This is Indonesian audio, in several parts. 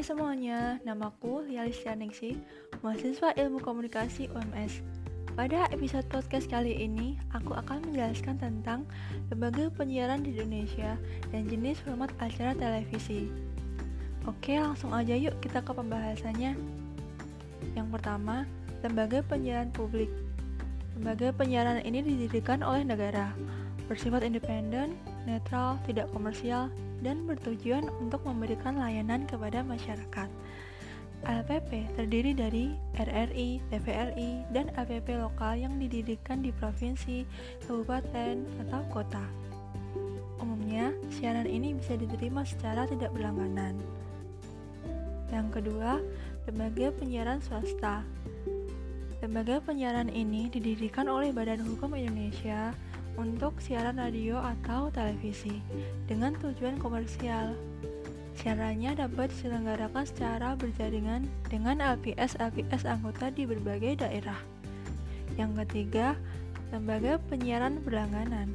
Hai semuanya, namaku Lialis Ningsi, mahasiswa Ilmu Komunikasi UMS. Pada episode podcast kali ini, aku akan menjelaskan tentang lembaga penyiaran di Indonesia dan jenis format acara televisi. Oke, langsung aja yuk kita ke pembahasannya. Yang pertama, lembaga penyiaran publik. Lembaga penyiaran ini didirikan oleh negara, bersifat independen, netral, tidak komersial, dan bertujuan untuk memberikan layanan kepada masyarakat. LPP terdiri dari RRI, TVRI, dan LPP lokal yang didirikan di provinsi, kabupaten, atau kota. Umumnya, siaran ini bisa diterima secara tidak berlangganan. Yang kedua, lembaga penyiaran swasta. Lembaga penyiaran ini didirikan oleh Badan Hukum Indonesia untuk siaran radio atau televisi dengan tujuan komersial. Siarannya dapat diselenggarakan secara berjaringan dengan LPS-LPS anggota di berbagai daerah. Yang ketiga, lembaga penyiaran berlangganan.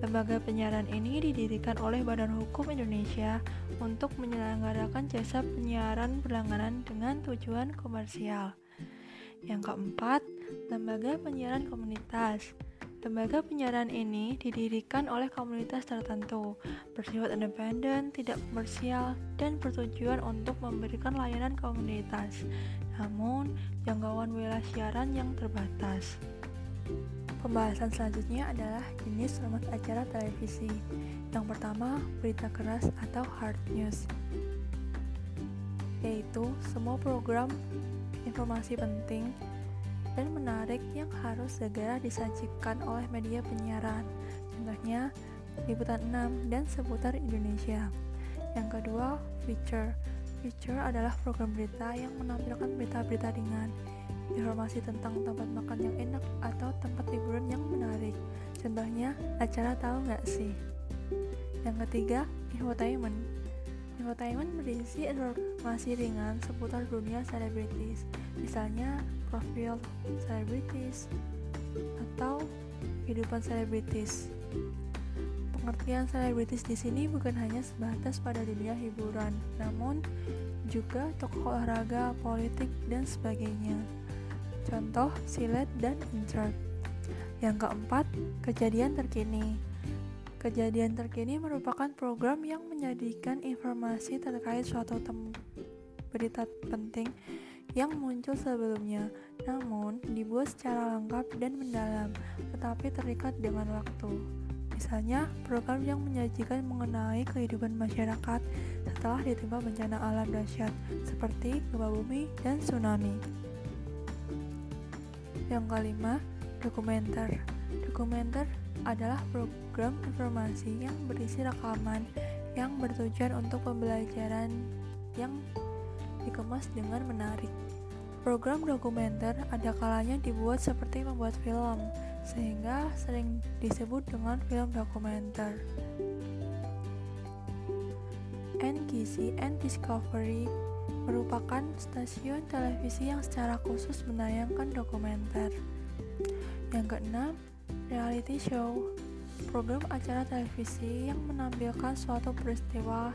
Lembaga penyiaran ini didirikan oleh Badan Hukum Indonesia untuk menyelenggarakan jasa penyiaran berlangganan dengan tujuan komersial. Yang keempat, lembaga penyiaran komunitas. Lembaga penyiaran ini didirikan oleh komunitas tertentu, bersifat independen, tidak komersial, dan bertujuan untuk memberikan layanan komunitas. Namun, jangkauan wilayah siaran yang terbatas. Pembahasan selanjutnya adalah jenis format acara televisi. Yang pertama, berita keras atau hard news, yaitu semua program informasi penting dan menarik yang harus segera disajikan oleh media penyiaran. Contohnya, Liputan 6 dan seputar Indonesia. Yang kedua, feature. Feature adalah program berita yang menampilkan berita-berita ringan, informasi tentang tempat makan yang enak atau tempat liburan yang menarik. Contohnya, acara tahu nggak sih? Yang ketiga, infotainment. Infotainment berisi informasi ringan seputar dunia selebritis, misalnya profil selebritis atau kehidupan selebritis. Pengertian selebritis di sini bukan hanya sebatas pada dunia hiburan, namun juga tokoh olahraga, politik, dan sebagainya. Contoh, silet dan insert. Yang keempat, kejadian terkini. Kejadian terkini merupakan program yang menyajikan informasi terkait suatu berita penting yang muncul sebelumnya, namun dibuat secara lengkap dan mendalam, tetapi terikat dengan waktu. Misalnya, program yang menyajikan mengenai kehidupan masyarakat setelah ditimpa bencana alam dahsyat seperti gempa bumi dan tsunami. Yang kelima, dokumenter. Dokumenter adalah program informasi yang berisi rekaman yang bertujuan untuk pembelajaran yang dikemas dengan menarik. Program dokumenter ada kalanya dibuat seperti membuat film, sehingga sering disebut dengan film dokumenter. NGC and Discovery merupakan stasiun televisi yang secara khusus menayangkan dokumenter. Yang keenam, reality show program acara televisi yang menampilkan suatu peristiwa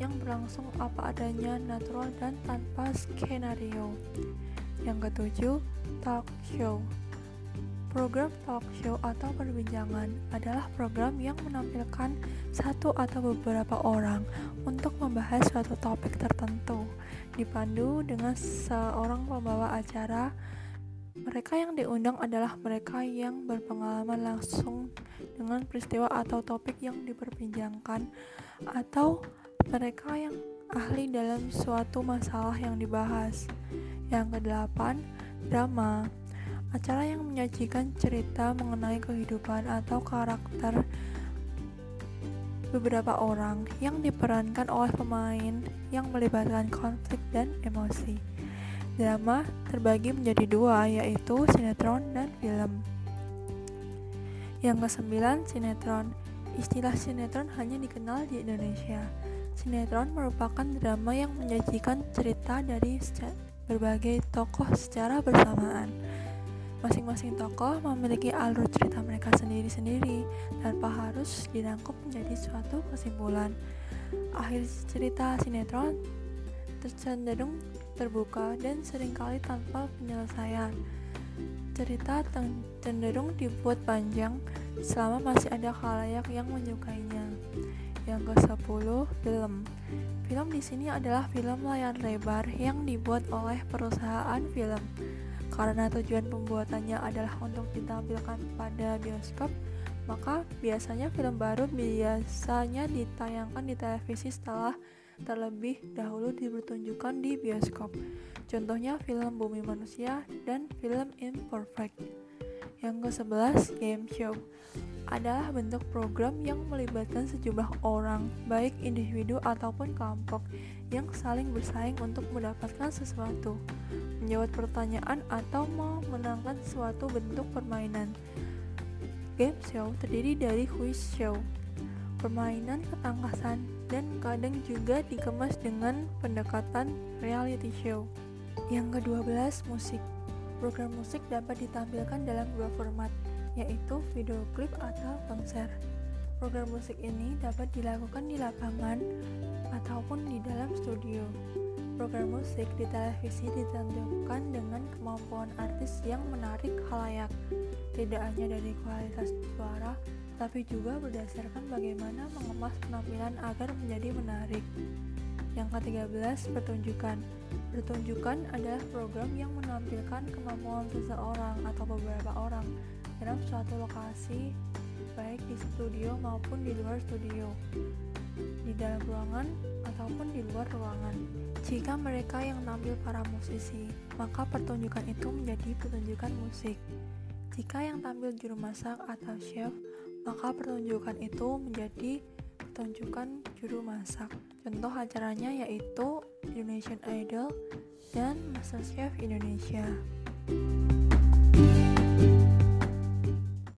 yang berlangsung apa adanya, natural dan tanpa skenario. Yang ketujuh, talk show. Program talk show atau perbincangan adalah program yang menampilkan satu atau beberapa orang untuk membahas suatu topik tertentu, dipandu dengan seorang pembawa acara mereka yang diundang adalah mereka yang berpengalaman langsung dengan peristiwa atau topik yang diperbincangkan, atau mereka yang ahli dalam suatu masalah yang dibahas. Yang kedelapan, drama. Acara yang menyajikan cerita mengenai kehidupan atau karakter beberapa orang yang diperankan oleh pemain yang melibatkan konflik dan emosi. Drama terbagi menjadi dua, yaitu sinetron dan film. Yang kesembilan, sinetron. Istilah sinetron hanya dikenal di Indonesia. Sinetron merupakan drama yang menyajikan cerita dari berbagai tokoh secara bersamaan. Masing-masing tokoh memiliki alur cerita mereka sendiri-sendiri tanpa harus dirangkum menjadi suatu kesimpulan. Akhir cerita sinetron cenderung terbuka dan sering kali tanpa penyelesaian. Cerita cenderung dibuat panjang selama masih ada khalayak yang menyukainya. Yang ke-10, film. Film di sini adalah film layar lebar yang dibuat oleh perusahaan film. Karena tujuan pembuatannya adalah untuk ditampilkan pada bioskop, maka biasanya film baru biasanya ditayangkan di televisi setelah terlebih dahulu dipertunjukkan di bioskop. Contohnya film Bumi Manusia dan film Imperfect. Yang ke-11, game show adalah bentuk program yang melibatkan sejumlah orang, baik individu ataupun kelompok, yang saling bersaing untuk mendapatkan sesuatu, menjawab pertanyaan atau memenangkan suatu bentuk permainan. Game show terdiri dari quiz show, permainan ketangkasan, dan kadang juga dikemas dengan pendekatan reality show. Yang ke-12, musik. Program musik dapat ditampilkan dalam dua format, yaitu video klip atau konser. Program musik ini dapat dilakukan di lapangan ataupun di dalam studio. Program musik di televisi ditentukan dengan kemampuan artis yang menarik halayak, tidak hanya dari kualitas suara, tapi juga berdasarkan bagaimana mengemas penampilan agar menjadi menarik. Yang ke-13, pertunjukan. Pertunjukan adalah program yang menampilkan kemampuan seseorang atau beberapa orang dalam suatu lokasi, baik di studio maupun di luar studio, di dalam ruangan ataupun di luar ruangan. Jika mereka yang tampil para musisi, maka pertunjukan itu menjadi pertunjukan musik. Jika yang tampil juru masak atau chef, maka pertunjukan itu menjadi pertunjukan juru masak. Contoh acaranya yaitu Indonesian Idol dan MasterChef Indonesia.